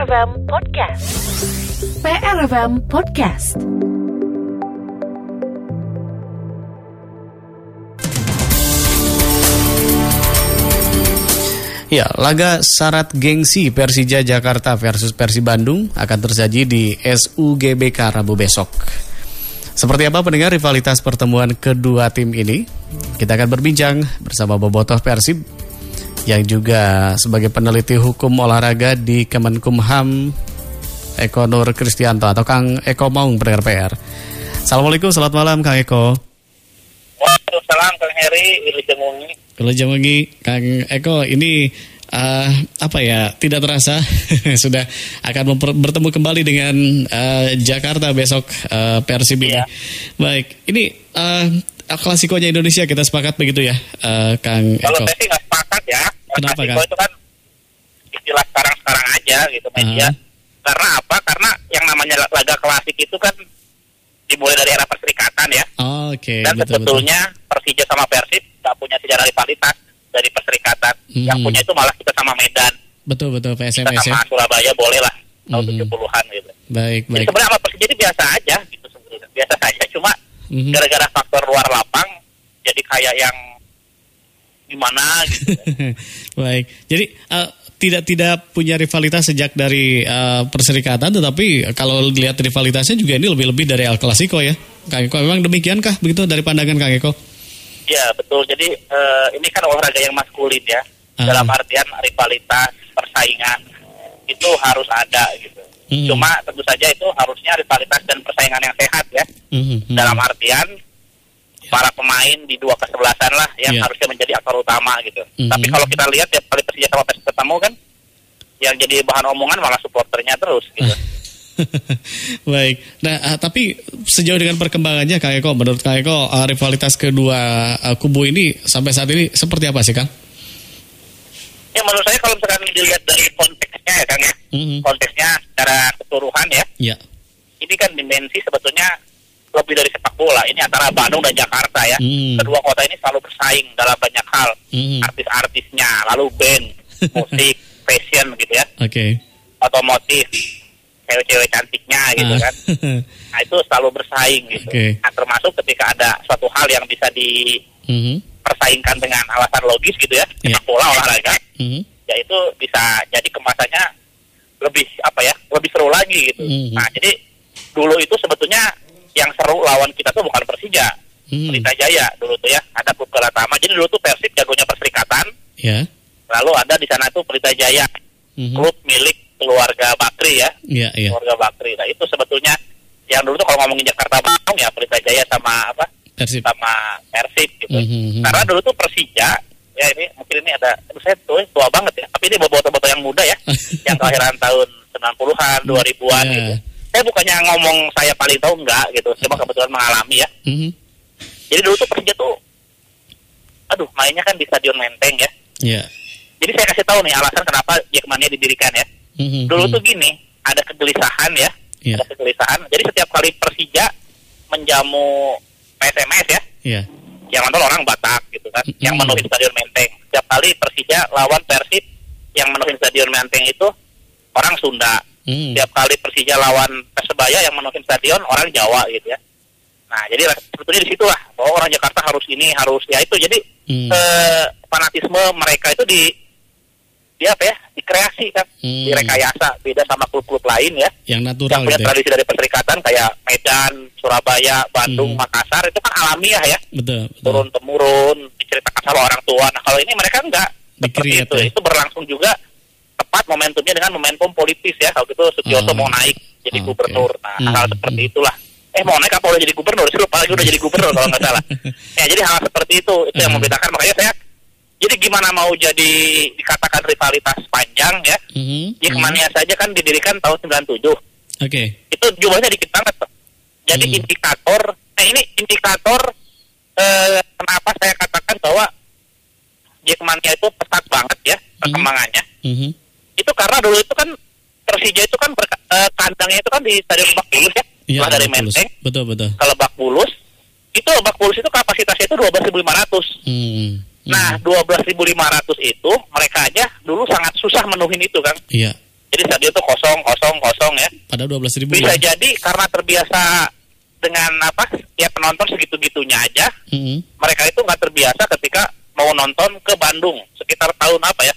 PRFM Podcast. PRFM Podcast. Ya, laga syarat gengsi Persija Jakarta versus Persi Bandung akan tersaji di SUGBK Rabu besok. Seperti apa pendengar rivalitas pertemuan kedua tim ini? Kita akan berbincang bersama Bobotoh Persib yang juga sebagai peneliti hukum olahraga di Kemenkumham Eko Nur Kristianto atau Kang Eko Maung PR. Assalamualaikum, selamat malam Kang Eko. Waalaikumsalam Kang Heri, Wilujeng kalau Jamangi, Kang Eko, ini uh, apa ya tidak terasa sudah akan bertemu kembali dengan uh, Jakarta besok uh, Persib ini. Iya. Baik, ini uh, klasikonya Indonesia kita sepakat begitu ya, uh, Kang Kalau Eko. saya sih nggak sepakat ya. Kenapa, Kang? itu kan istilah sekarang-sekarang aja gitu media. Ah. Karena apa? Karena yang namanya laga klasik itu kan dimulai dari era perserikatan ya. Oh, Oke, Dan betul betul. sebetulnya Persija sama Persib nggak punya sejarah rivalitas dari perserikatan. Hmm. Yang punya itu malah kita sama Medan, Betul betul kita PSMS ya. sama Surabaya boleh lah tahun Mhm. 70-an gitu. Baik Jadi baik. sebenarnya sama Persija itu biasa aja gitu sebenarnya. Biasa saja cuma Mhm. gara-gara faktor luar lapang jadi kayak yang gimana gitu. Baik. Jadi uh, tidak tidak punya rivalitas sejak dari uh, perserikatan, tetapi kalau dilihat rivalitasnya juga ini lebih-lebih dari El Clasico ya, Kang Eko. Memang demikiankah begitu dari pandangan Kang Eko? Ya betul. Jadi eh, ini kan olahraga yang maskulin ya. Ah. Dalam artian rivalitas, persaingan itu harus ada gitu. Hmm. Cuma tentu saja itu harusnya rivalitas dan persaingan yang sehat ya. Mhm, mhm. Dalam artian para pemain di dua kesebelasan lah yang Ya. harusnya menjadi aktor utama gitu. Mhm. Tapi kalau kita lihat ya kali Persija sama Persib ketemu kan yang jadi bahan omongan malah supporternya terus gitu. Baik. Nah, uh, tapi sejauh dengan perkembangannya Kang Eko, menurut Kang Eko uh, rivalitas kedua uh, kubu ini sampai saat ini seperti apa sih Kang? Ya menurut saya kalau misalkan dilihat dari konteksnya ya Kang ya. Mhm. Konteksnya secara keseluruhan ya. Ya. ini kan dimensi sebetulnya lebih dari sepak bola. Ini antara Bandung dan Jakarta ya. Hmm. Kedua kota ini selalu bersaing dalam banyak hal. Mhm. Artis-artisnya, lalu band, musik, fashion gitu ya, Oke. otomotif, cewek-cewek cantiknya gitu Ah. kan. Nah itu selalu bersaing gitu. Oke. Nah, termasuk ketika ada suatu hal yang bisa Mhm. dipersaingkan dengan alasan logis gitu ya, Iya. sepak bola olahraga, Mhm. ya itu bisa jadi kemasannya lebih apa ya, lebih seru lagi gitu. Mhm. Nah jadi dulu itu sebetulnya yang seru lawan kita tuh bukan Persija, Mhm. Pelita Jaya dulu tuh ya, ada klub Galatama. Jadi dulu tuh Persib jagonya Perserikatan, Ya. lalu ada di sana tuh Pelita Jaya, Mhm. klub milik keluarga Bakri ya, Iya, iya. keluarga Bakri. Nah itu sebetulnya yang dulu tuh kalau ngomongin Jakarta Bandung ya Pelita Jaya sama apa Persib. sama Persib gitu. Mhm. Karena dulu tuh Persija ya ini mungkin ini ada saya tua, tua banget ya. Tapi ini boboto-boto yang muda ya. yang kelahiran tahun 90-an, 2000-an Ya. gitu. Saya bukannya ngomong saya paling tahu enggak gitu. Cuma kebetulan mengalami ya. Mhm. Jadi dulu tuh Persija tuh aduh mainnya kan di Stadion Menteng ya. Ya. Jadi saya kasih tahu nih alasan kenapa Jackmania didirikan ya. Mhm. Dulu tuh gini, ada kegelisahan ya. Iya. Ada kegelisahan. Jadi setiap kali Persija menjamu PSMS ya, Iya. yang nonton orang Batak gitu kan, Mm-mm. yang menuhin Stadion Menteng. Setiap kali Persija lawan Persib yang menuhin Stadion Menteng itu orang Sunda. Mhm. Setiap kali Persija lawan Persebaya yang menuhin stadion orang Jawa gitu ya. Nah, jadi sebetulnya di situ lah bahwa orang Jakarta harus ini harus ya itu. Jadi Hmm. eh, fanatisme mereka itu di dia apa ya dikreasi kan, Hmm. direkayasa beda sama klub-klub lain ya Yang yang natural punya gitu ya. tradisi dari perserikatan kayak Medan, Surabaya, Bandung, Hmm. Makassar itu kan alamiah ya Betul. betul. turun temurun diceritakan sama orang tua. Nah kalau ini mereka enggak seperti itu. ya? Itu berlangsung juga tepat momentumnya dengan momentum politis ya. Kalau gitu Sutioso Ah. mau naik jadi Ah, gubernur. Nah Hmm, hal hmm. seperti itulah. Eh mau naik apa udah jadi gubernur? Sih lupa lagi udah jadi gubernur kalau nggak salah. Ya jadi hal seperti itu itu yang Hmm. membedakan makanya saya jadi gimana mau jadi dikatakan rivalitas panjang ya? Mhm. Jackmania saja kan didirikan tahun 97 Oke. itu jumlahnya dikit banget tuh. Jadi Hmm. indikator, nah ini indikator eh, kenapa saya katakan bahwa Jackmania itu pesat banget ya perkembangannya. Mhm. Itu karena dulu itu kan Persija itu kan berka- eh, kandangnya itu kan di Stadion Lebak Bulus ya, Iya, setelah dari. Menteng Betul, betul. ke Lebak Bulus. Itu Lebak Bulus itu kapasitasnya itu 12.500. Hmm. Nah, 12.500 itu mereka aja dulu sangat susah menuhin itu kan. Iya. Jadi stadion itu kosong, kosong, kosong ya. Pada 12 ribu Bisa ya? jadi karena terbiasa dengan apa ya penonton segitu-gitunya aja, Mm-mm. mereka itu nggak terbiasa ketika mau nonton ke Bandung sekitar tahun apa ya?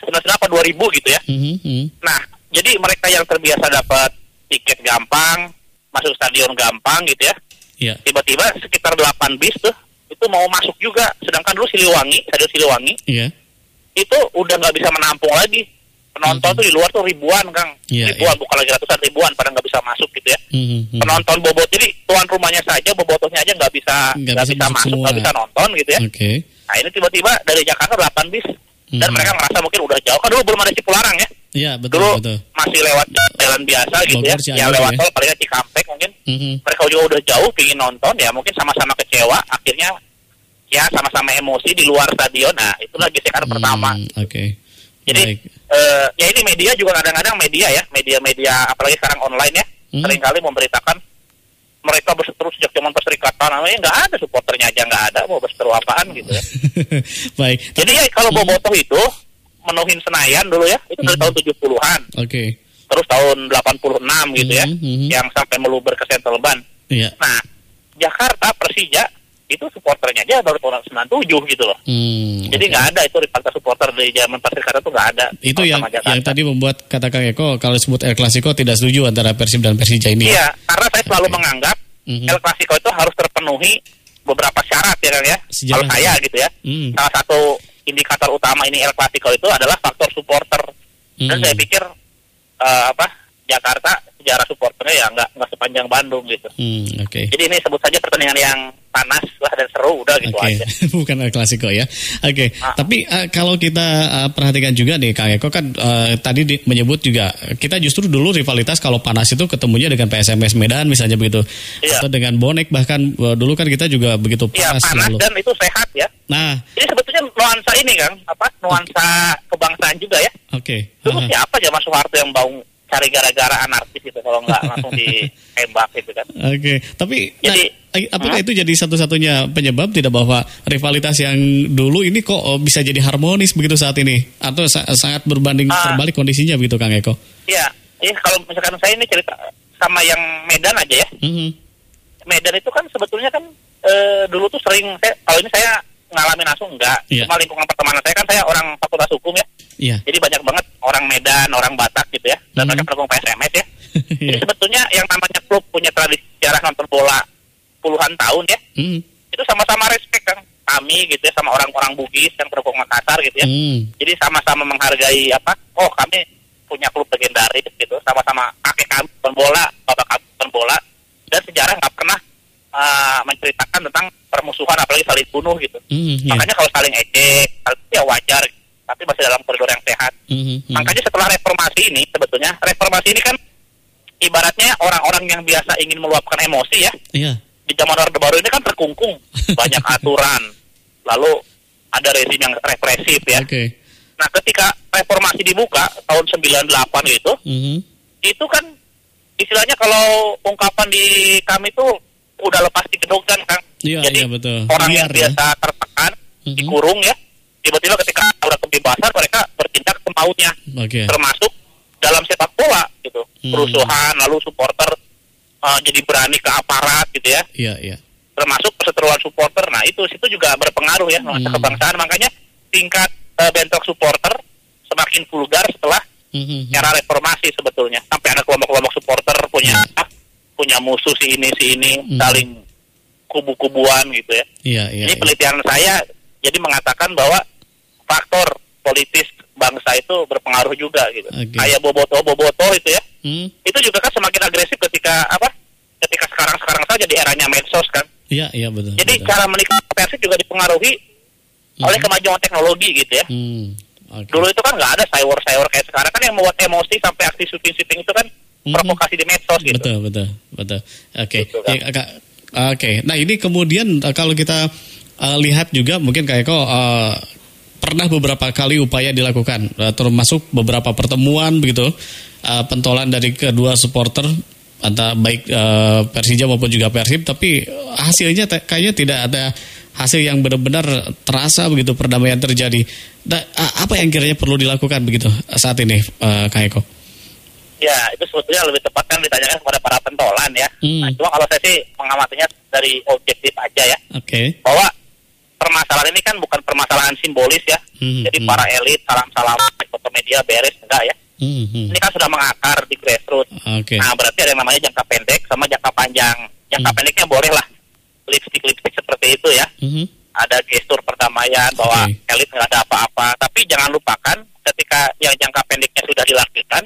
19 apa 2000 gitu ya. Mhm, mhm. Nah, jadi mereka yang terbiasa dapat tiket gampang, masuk stadion gampang gitu ya. Iya. Tiba-tiba sekitar 8 bis tuh itu mau masuk juga. Sedangkan dulu Siliwangi, stadion Siliwangi Iya. itu udah nggak bisa menampung lagi. Penonton Mhm. tuh di luar tuh ribuan, Kang. Iya, ribuan, iya. bukan lagi ratusan ribuan, pada nggak bisa masuk gitu ya. Mhm, mhm. Penonton bobot, jadi tuan rumahnya saja bobotohnya aja nggak bisa Nggak bisa bisa, masuk nggak bisa nonton gitu ya. Oke. Nah ini tiba-tiba dari Jakarta 8 bis dan Mhm. mereka ngerasa mungkin udah jauh. Kan dulu belum ada Cipularang ya. Iya, betul, dulu betul. masih lewat jalan biasa gitu Bogor, ya. Cianjur Ya lewat ya. tol paling Cikampek mungkin. Mhm. Mereka juga udah jauh pingin nonton ya mungkin sama-sama kecewa akhirnya ya sama-sama emosi di luar stadion. Nah itulah gesekan pertama. Hmm, Oke. Jadi Baik. eh, ya ini media juga kadang-kadang media ya, media-media apalagi sekarang online ya, Hmm. sering kali memberitakan mereka berseteru sejak zaman perserikatan, namanya nggak ada supporternya aja nggak ada, mau berseteru apaan gitu ya. Baik. Jadi ya kalau Bobotoh itu menuhin Senayan dulu ya, itu dari Hmm. tahun 70-an, Oke. terus tahun 86 gitu ya, Mhm, mhm. yang sampai meluber ke Central Bank. Iya. Nah, Jakarta Persija itu supporternya aja baru tahun 97 gitu loh. Hmm, Jadi nggak ada itu rivalitas supporter dari zaman perserikatan tuh nggak ada. itu yang yang tadi membuat kata Kang Eko kalau disebut El Clasico tidak setuju antara Persib dan Persija ini. ya? Iya, karena saya selalu Oke. menganggap Mhm. El Clasico itu harus terpenuhi beberapa syarat ya kan ya. Kalau saya gitu ya. Hmm. Salah satu indikator utama ini El Clasico itu adalah faktor supporter. Dan Hmm. saya pikir eh, apa Jakarta sejarah supporternya ya nggak nggak sepanjang Bandung gitu. Hmm, oke. Jadi ini sebut saja pertandingan yang panas lah dan seru udah gitu Oke, aja. bukan El Clasico ya. Oke, Ah. tapi eh, kalau kita eh, perhatikan juga nih Kang Eko kan eh, tadi di- menyebut juga kita justru dulu rivalitas kalau panas itu ketemunya dengan PSMS Medan misalnya begitu, Iya. atau dengan bonek bahkan eh, dulu kan kita juga begitu Iya panas panas selalu. dan itu sehat ya. Nah, Ini sebetulnya nuansa ini kan apa nuansa kebangsaan juga ya. oke. Dulu Aha. siapa zaman Soeharto yang bau cari gara-gara anarkis gitu kalau nggak langsung ditembak gitu kan. Oke, tapi nah, Jadi- eh, apakah Hmm? itu jadi satu-satunya penyebab tidak bahwa rivalitas yang dulu ini kok oh, bisa jadi harmonis begitu saat ini atau sa- sangat berbanding Ah. terbalik kondisinya begitu Kang Eko? Iya, iya kalau misalkan saya ini cerita sama yang Medan aja ya. Mhm. Medan itu kan sebetulnya kan eh, dulu tuh sering saya kalau ini saya ngalamin langsung enggak. Iya. Cuma lingkungan pertemanan saya kan saya orang fakultas hukum ya. Iya. Jadi banyak banget orang Medan, orang Batak gitu ya. Dan mereka pendukung PSMS ya. Jadi Iya. sebetulnya yang namanya klub punya tradisi sejarah nonton bola puluhan tahun ya. Mhm. Itu sama-sama respect kan kami gitu ya sama orang-orang Bugis yang pendukung Makassar gitu ya. Hmm. Jadi sama-sama menghargai apa? Oh kami punya klub legendaris gitu, sama-sama kakek kami nonton bola, bapak kami nonton bola, dan sejarah nggak pernah uh, menceritakan tentang permusuhan apalagi saling bunuh gitu. Hmm, iya. Makanya kalau saling ejek, ya wajar, tapi masih dalam koridor yang sehat. Mhm, mhm. Makanya setelah reformasi ini sebetulnya reformasi ini kan ibaratnya orang-orang yang biasa ingin meluapkan emosi ya Iya. di zaman orde baru ini kan terkungkung banyak aturan, lalu ada rezim yang represif ya. Oke. Nah, ketika reformasi dibuka tahun 98 gitu, Mhm. itu kan istilahnya kalau ungkapan di kami tuh udah lepas di gedung kan, Kang. Iya, Jadi iya betul. orang yang Liar ya. biasa tertekan, Mhm. dikurung ya, tiba-tiba ketika udah kebebasan mereka bertindak sempautnya, Oke. termasuk dalam sepak bola gitu, Hmm. kerusuhan, lalu supporter uh, jadi berani ke aparat gitu ya, Iya, iya. termasuk perseteruan supporter. Nah itu situ juga berpengaruh ya nuansa Hmm. kebangsaan. Makanya tingkat uh, bentrok supporter semakin vulgar setelah Mhm, mhm. era reformasi sebetulnya. Sampai ada kelompok-kelompok supporter punya ah, punya musuh si ini si ini Hmm. saling kubu-kubuan gitu ya. Iya, iya. Jadi iya. penelitian saya jadi mengatakan bahwa faktor politis bangsa itu berpengaruh juga gitu. Oke. Kayak boboto boboto itu ya. Hmm, Itu juga kan semakin agresif ketika apa? Ketika sekarang-sekarang saja di eranya medsos kan. Iya, iya betul. Jadi betul. cara menikah Persib juga dipengaruhi oleh Mhm. kemajuan teknologi gitu ya. Hmm. Oke. Dulu itu kan nggak ada cyber-cyber kayak sekarang kan yang membuat emosi sampai aksi syuting-syuting itu kan Mhm. provokasi di medsos gitu. Betul, betul, betul. Oke. Gitu, kan. Ya, Oke. Nah, ini kemudian eh, kalau kita eh, lihat juga mungkin Kak Eko eh, pernah beberapa kali upaya dilakukan eh, termasuk beberapa pertemuan begitu eh, pentolan dari kedua supporter antara baik eh, Persija maupun juga Persib tapi hasilnya kayaknya tidak ada hasil yang benar-benar terasa begitu perdamaian terjadi. Da, apa yang kiranya perlu dilakukan begitu saat ini, uh, Kak Eko? Ya, itu sebetulnya lebih tepat kan ditanyakan kepada para pentolan ya. Hmm. Nah, cuma kalau saya sih mengamatinya dari objektif aja ya. Oke. Okay. Bahwa permasalahan ini kan bukan permasalahan simbolis ya. Hmm. Jadi hmm. para elit salam-salam foto media beres enggak ya. Hmm. hmm. Ini kan sudah mengakar di grassroots. Okay. Nah, berarti ada yang namanya jangka pendek sama jangka panjang. Jangka hmm. pendeknya boleh lah lipstick-lipstick seperti itu ya. Hmm. Ada gestur perdamaian bahwa okay. elit nggak ada apa-apa. Tapi jangan lupakan ketika yang jangka pendeknya sudah dilakukan,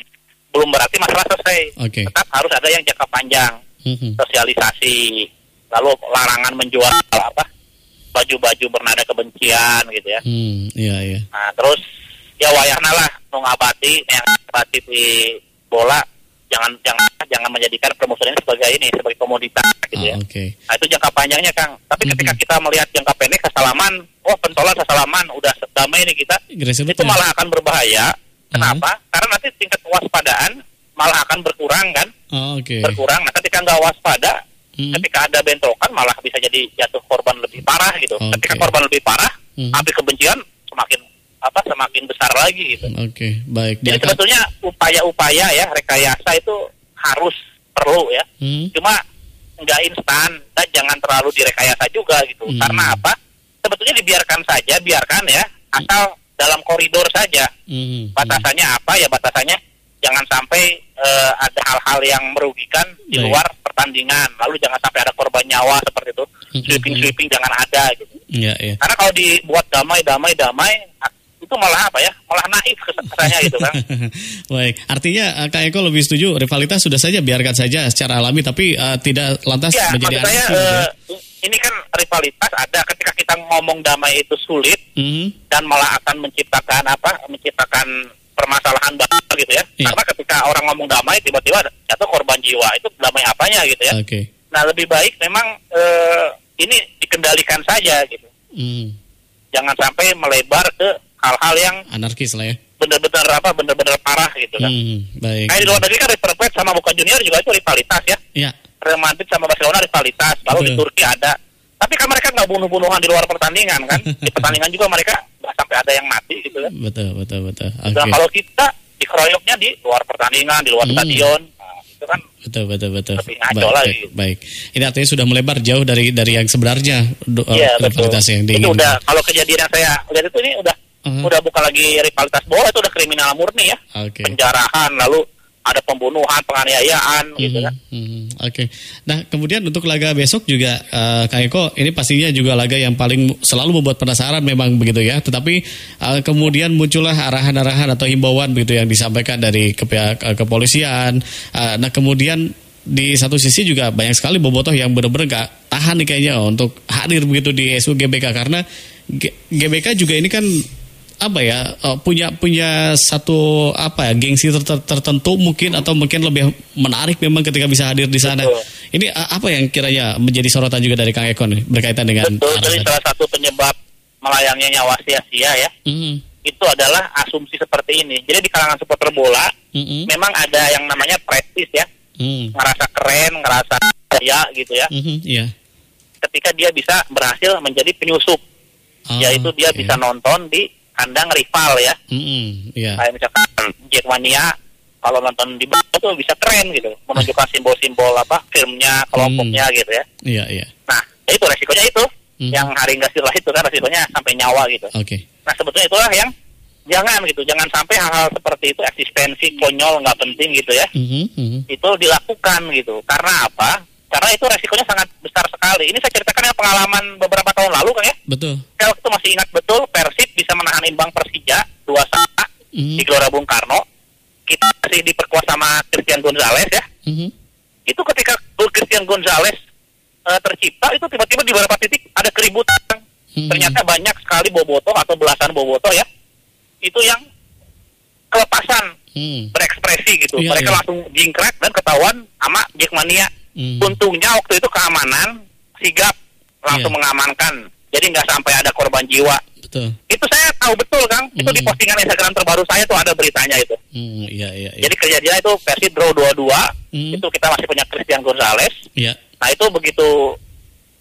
belum berarti masalah selesai. Okay. Tetap harus ada yang jangka panjang. Hmm. Sosialisasi, lalu larangan menjual apa baju-baju bernada kebencian gitu ya. Hmm, iya iya. Nah, terus ya wayahna lah ngabati yang abati di bola jangan jangan jangan menjadikan permusuhan ini sebagai ini sebagai komoditas gitu ya. Ah, okay. Nah itu jangka panjangnya Kang. Tapi mm -hmm. ketika kita melihat jangka pendek kesalaman, oh pentolan kesalaman udah damai nih kita, itu malah akan berbahaya. Kenapa? Uh -huh. Karena nanti tingkat kewaspadaan malah akan berkurang kan? Oh, okay. Berkurang. Nah ketika nggak waspada, mm -hmm. ketika ada bentrokan malah bisa jadi jatuh korban lebih parah gitu. Okay. Ketika korban lebih parah, mm -hmm. api kebencian semakin apa semakin besar lagi gitu. Oke, okay, baik. Jadi sebetulnya upaya-upaya ya rekayasa itu harus perlu ya. Hmm. Cuma nggak instan dan jangan terlalu direkayasa juga gitu. Hmm. Karena apa? Sebetulnya dibiarkan saja, biarkan ya, asal dalam koridor saja. Hmm. Batasannya apa ya? Batasannya jangan sampai uh, ada hal-hal yang merugikan di luar pertandingan. Lalu jangan sampai ada korban nyawa seperti itu. Hmm. Sweeping-sweeping jangan ada gitu. Ya, ya. Karena kalau dibuat damai, damai, damai, itu malah apa ya malah naif kesannya gitu kan baik artinya uh, Kak Eko lebih setuju rivalitas sudah saja biarkan saja secara alami tapi uh, tidak lantas ya, menjadi saya, uh, ini kan rivalitas ada ketika kita ngomong damai itu sulit mm -hmm. dan malah akan menciptakan apa menciptakan permasalahan baru gitu ya yeah. karena ketika orang ngomong damai tiba-tiba jatuh korban jiwa itu damai apanya gitu ya okay. nah lebih baik memang uh, ini dikendalikan saja gitu mm. jangan sampai melebar ke hal-hal yang anarkis lah ya benar-benar apa benar-benar parah gitu kan hmm, baik. Nah, di luar negeri kan River Plate sama Boca Junior juga itu rivalitas ya Iya. Real Madrid sama Barcelona rivalitas lalu Betul. di Turki ada tapi kan mereka nggak bunuh-bunuhan di luar pertandingan kan di pertandingan juga mereka nggak sampai ada yang mati gitu kan betul betul betul okay. Dan kalau kita dikeroyoknya di luar pertandingan di luar hmm. stadion itu kan betul betul betul baik, lagi. Baik, ini artinya sudah melebar jauh dari dari yang sebenarnya iya, betul. yang diinginkan. Itu udah kalau kejadian yang saya lihat itu ini udah uh-huh. udah bukan lagi rivalitas bola itu udah kriminal murni ya okay. penjarahan lalu ada pembunuhan, penganiayaan mm-hmm. gitu kan. Mm-hmm. Oke. Okay. Nah, kemudian untuk laga besok juga uh, Kak Eko ini pastinya juga laga yang paling selalu membuat penasaran memang begitu ya. Tetapi uh, kemudian muncullah arahan-arahan atau himbauan begitu yang disampaikan dari ke pihak uh, kepolisian. Uh, nah, kemudian di satu sisi juga banyak sekali bobotoh yang benar-benar gak tahan nih kayaknya untuk hadir begitu di SUGBK karena G- GBK juga ini kan apa ya uh, punya punya satu apa ya gengsi ter tertentu mungkin atau mungkin lebih menarik memang ketika bisa hadir di sana. Betul. Ini uh, apa yang kiranya menjadi sorotan juga dari Kang Ekon berkaitan dengan Betul, jadi salah satu penyebab melayangnya nyawa sia-sia ya. Mm -hmm. Itu adalah asumsi seperti ini. Jadi di kalangan supporter bola mm -hmm. memang ada yang namanya prestis ya. Mm. Ngerasa keren, ngerasa ya gitu ya. Mm -hmm, yeah. Ketika dia bisa berhasil menjadi penyusup. Oh, yaitu dia okay. bisa nonton di kandang rival ya. Mm-hmm, yeah. Kayak misalkan Jackmania kalau nonton di bawah tuh bisa keren gitu, menunjukkan simbol-simbol apa filmnya, kelompoknya mm. gitu ya. Iya, yeah, iya. Yeah. Nah, ya itu resikonya itu. Mm. Yang hari nggak lah itu kan resikonya sampai nyawa gitu. Oke. Okay. Nah, sebetulnya itulah yang jangan gitu, jangan sampai hal-hal seperti itu eksistensi konyol nggak penting gitu ya. Mm-hmm, Itu dilakukan gitu. Karena apa? Karena itu resikonya sangat besar sekali. Ini saya ceritakan yang pengalaman beberapa tahun lalu kan ya. Betul. Saya waktu masih ingat betul Persib bisa menahan imbang Persija dua sama mm. di Gelora Bung Karno. Kita masih diperkuat sama Christian Gonzalez ya. Mm-hmm. Itu ketika Christian Gonzalez uh, tercipta itu tiba-tiba di beberapa titik ada keributan. Mm-hmm. Ternyata banyak sekali bobotoh atau belasan bobotoh ya. Itu yang kelepasan mm. berekspresi gitu. Yeah, Mereka yeah. langsung jingkrak dan ketahuan sama Jackmania Hmm. Untungnya waktu itu keamanan sigap langsung yeah. mengamankan. Jadi nggak sampai ada korban jiwa. Betul. Itu saya tahu betul, Kang. Itu di hmm. postingan Instagram terbaru saya tuh ada beritanya itu. Hmm, iya, iya, iya. Jadi kejadian itu versi draw 22. Hmm. Itu kita masih punya Christian Gonzalez. Iya. Nah, itu begitu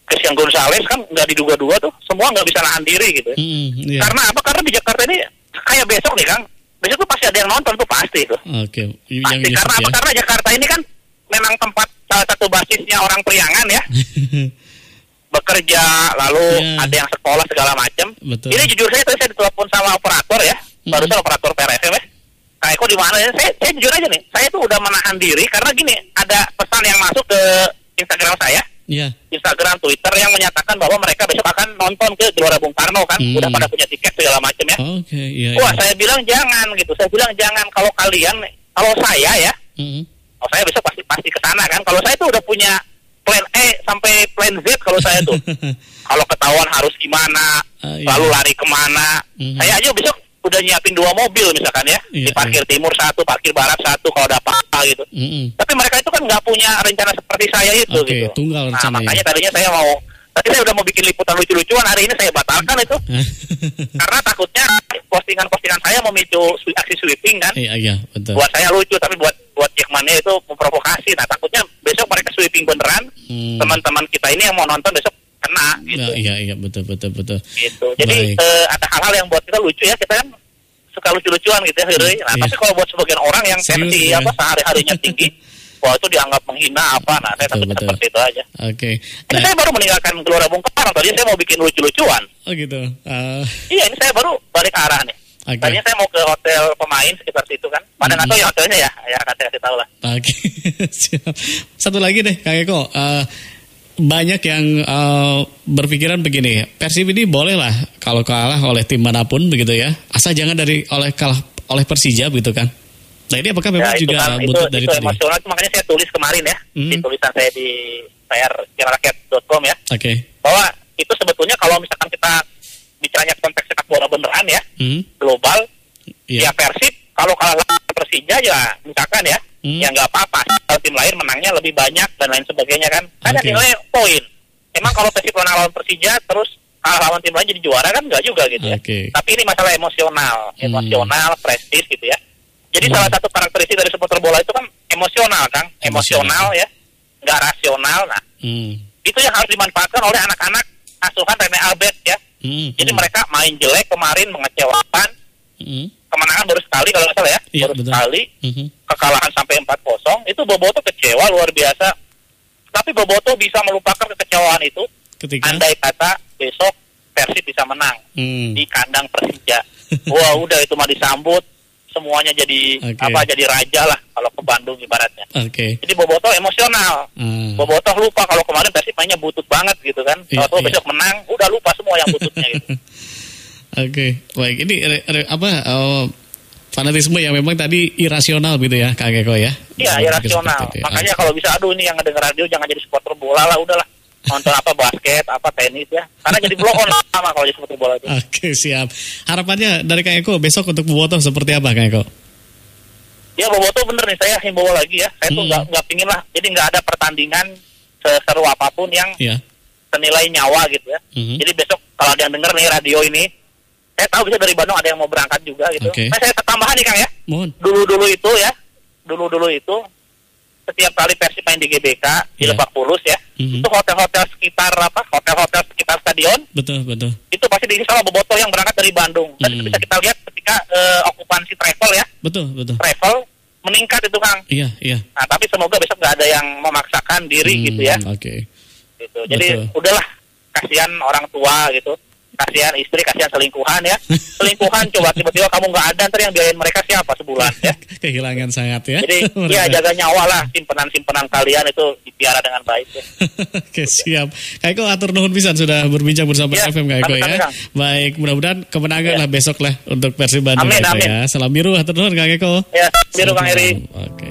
Christian Gonzalez kan nggak diduga-duga tuh, semua nggak bisa nahan diri gitu. ya. Mm, iya. Karena apa? Karena di Jakarta ini kayak besok nih Kang, besok tuh pasti ada yang nonton tuh pasti tuh. Oke, yang Pasti besok karena apa? ya. Karena Jakarta ini kan memang tempat salah satu basisnya orang Priangan ya, bekerja lalu Ya. ada yang sekolah segala macam. Ini jujur saya tadi saya ditelepon sama operator ya, barusan operator PRFM ya. Kayak kok di mana ya? Saya, saya jujur aja nih, saya tuh udah menahan diri karena gini, ada pesan yang masuk ke Instagram saya, Iya. Instagram, Twitter yang menyatakan bahwa mereka besok akan nonton ke Gelora Bung Karno kan, Hmm. udah pada punya tiket segala macam ya. Oke, iya. Wah, iya. saya bilang jangan gitu. Saya bilang jangan kalau kalian, kalau saya ya, Mm, kalau saya besok pasti pasti ke sana kan. Kalau saya tuh udah punya plan E sampai plan Z kalau saya tuh. kalau ketahuan harus gimana, Ah, iya. lalu lari ke mana. Mhm. Saya aja besok udah nyiapin dua mobil misalkan ya, Iya, di parkir timur satu, parkir barat satu kalau ada apa-apa gitu. Mm-mm. Tapi mereka itu kan nggak punya rencana seperti saya itu Oke, gitu. tunggal nah, makanya tadinya saya mau tadi saya udah mau bikin liputan lucu-lucuan hari ini saya batalkan itu karena takutnya postingan-postingan saya memicu aksi sweeping kan. Iya, iya, betul. Buat saya lucu tapi buat buat Jackmania itu memprovokasi. Nah, takutnya besok mereka sweeping beneran. Hmm. Teman-teman kita ini yang mau nonton besok kena gitu. Nah, iya, iya, betul, betul, betul. Gitu. Jadi eh, ada hal-hal yang buat kita lucu ya. Kita kan suka lucu-lucuan gitu ya, Hiri. Nah, Iya. tapi kalau buat sebagian orang yang Serius, tensi ya. apa sehari-harinya tinggi, wah itu dianggap menghina apa. Nah, saya takut seperti itu aja. Oke. Ini Nah, saya baru meninggalkan Gelora Bung Karno. Tadi saya mau bikin lucu-lucuan. oh gitu. Ah, Iya, ini saya baru balik arah nih. Oke. Tadinya saya mau ke hotel pemain sekitar situ kan. Mana tahu ya hotelnya ya. Ya, akan saya kasih tahu lah. Oke, siap. Satu lagi deh, Kak Eko. Eh, banyak yang eh, berpikiran begini, Persib ini boleh lah kalau kalah oleh tim mana pun begitu ya, asal jangan dari oleh kalah oleh Persija gitu kan. Nah ini apakah memang ya, itu juga kan itu, buntut dari itu tadi? emosional itu makanya saya tulis kemarin ya Hmm. di tulisan saya di prrakyat.com ya Oke. bahwa itu sebetulnya kalau misalkan kita bicaranya konteks sepak bola beneran ya Hmm, global Iya. ya Persib kalau kalah lawan Persija ya misalkan ya Hmm. ya nggak apa-apa kalau tim lain menangnya lebih banyak dan lain sebagainya kan ada Oke. nilai poin emang kalau Persib menang lawan Persija terus kalah lawan tim lain jadi juara kan nggak juga gitu ya Oke. tapi ini masalah emosional Hmm. emosional prestis gitu ya jadi Hmm. salah satu karakteristik dari supporter bola itu kan emosional kan Emosional. emosional ya nggak rasional nah Hmm, itu yang harus dimanfaatkan oleh anak-anak asuhan Rene Albert ya hmm, jadi mereka main jelek kemarin mengecewakan. Hmm, kemenangan baru sekali kalau nggak salah ya. Iya, baru betul. sekali. Hmm, kekalahan sampai 4-0 itu Boboto kecewa luar biasa. Tapi Boboto bisa melupakan kekecewaan itu. Ketika? Andai kata besok Persib bisa menang hmm, di kandang Persija. Wah udah itu mah disambut semuanya jadi Oke. apa jadi raja lah kalau ke Bandung ibaratnya oke. jadi Boboto emosional Hmm, Boboto lupa kalau kemarin Persib mainnya butut banget gitu kan kalau iya. besok menang udah lupa semua yang bututnya gitu Oke, baik. Ini re- re- apa eh, fanatisme yang memang tadi irasional gitu ya, Kak Eko ya? Iya, irasional. ya. Makanya kalau bisa aduh ini yang ngedenger radio jangan jadi supporter bola lah, udahlah. Nonton apa basket, apa tenis ya. Karena jadi blow on sama kalau jadi supporter bola itu. Oke, siap. Harapannya dari Kak Eko besok untuk Bobotoh seperti apa, Kak Eko? Ya Boboto bener nih saya himbau lagi ya. Saya tuh Hmm. nggak nggak pingin lah. Jadi nggak ada pertandingan seseru apa pun yang Iya. senilai nyawa gitu ya. Mhm. Jadi besok kalau ada yang denger nih radio ini, saya tahu bisa dari Bandung ada yang mau berangkat juga gitu. Oke. Nah, saya tambahan nih Kang ya. Mohon. Dulu-dulu itu ya, dulu-dulu itu setiap kali Persib main di GBK di Iya. Lebak Bulus ya, Mhm. itu hotel-hotel sekitar apa? Hotel-hotel sekitar stadion Betul, betul. itu pasti diisi sama bobotoh yang berangkat dari Bandung. Dan itu Hmm. bisa kita lihat ketika eh, okupansi travel ya, Betul, betul. travel meningkat itu Kang. Iya, iya. Nah, tapi semoga besok nggak ada yang memaksakan diri Hmm, gitu ya. Oke. Gitu. Jadi Betul. udahlah kasihan orang tua gitu. Kasihan istri, kasihan selingkuhan ya. Selingkuhan coba tiba-tiba kamu nggak ada, ntar yang biayain mereka siapa sebulan ya. Kehilangan sangat ya. Jadi ya Mereka. jaga nyawa lah, simpenan-simpenan kalian itu dipiara dengan baik ya. Oke siap. Kak Eko atur nuhun pisan sudah berbincang bersama Ya, FM Kak Eko ya. Baik, mudah-mudahan kemenangan Ya. lah besok lah untuk Persib Bandung Amin, Eko amin. ya. Salam biru atur nuhun Kak Eko. Ya, biru Kang. Eri. Oke.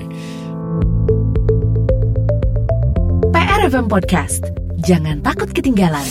PRFM Podcast. Jangan takut ketinggalan.